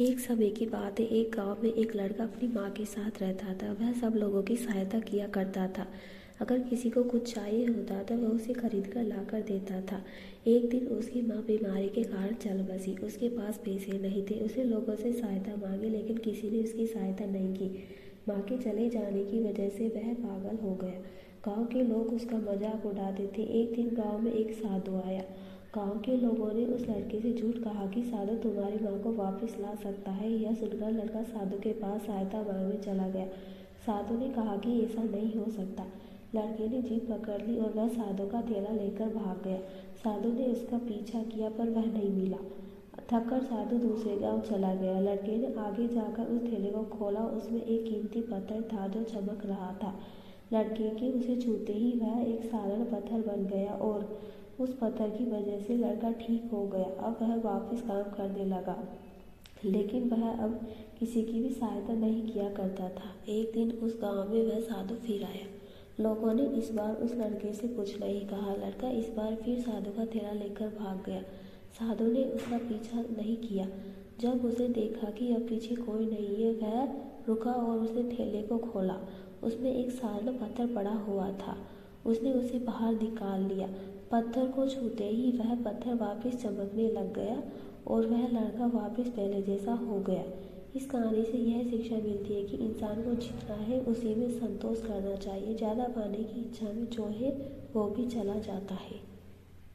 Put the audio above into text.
एक समय की बात है। एक गाँव में एक लड़का अपनी माँ के साथ रहता था। वह सब लोगों की सहायता किया करता था। अगर किसी को कुछ चाहिए होता तो वह उसे खरीद कर ला कर देता था। एक दिन उसकी माँ बीमारी के कारण चल बसी। उसके पास पैसे नहीं थे। उसे लोगों से सहायता मांगी, लेकिन किसी ने उसकी सहायता नहीं की। माँ के चले जाने की वजह से वह पागल हो गया। गाँव के लोग उसका मज़ाक उड़ाते थे। एक दिन गाँव में एक साधु आया। गाँव के लोगों ने उस लड़के से झूठ कहा कि साधु तुम्हारी माँ को वापस ला सकता है। यह सुनकर लड़का साधु के पास सहायता मांगने चला गया। साधु ने कहा कि ऐसा नहीं हो सकता। लड़के ने जीप पकड़ ली और वह साधु का थैला लेकर भाग गया। साधु ने उसका पीछा किया पर वह नहीं मिला। थककर साधु दूसरे गाँव चला गया। लड़के ने आगे जाकर उस थैले को खोला। उसमें एक कीमती पत्थर था जो चमक रहा था। लड़के के उसे छूते ही वह एक साधारण पत्थर बन गया और उस पत्थर की वजह से लड़का ठीक हो गया। अब वह वापस काम करने लगा। लेकिन वह अब किसी की भी सहायता नहीं किया करता था। एक दिन उस गाँव में वह साधु फिर आया। लोगों ने इस बार उस लड़के से कुछ नहीं कहा। लड़का इस बार फिर साधु का थैला लेकर भाग गया। साधु ने उसका पीछा नहीं किया। जब उसे देखा कि अब पीछे कोई नहीं है, वह रुका और उसने थैले को खोला। उसमें एक साल पत्थर पड़ा हुआ था। उसने उसे बाहर निकाल लिया। पत्थर को छूते ही वह पत्थर वापस चमकने लग गया और वह लड़का वापस पहले जैसा हो गया। इस कहानी से यह शिक्षा मिलती है कि इंसान को जितना है उसी में संतोष करना चाहिए। ज़्यादा पाने की इच्छा में जो है वो भी चला जाता है।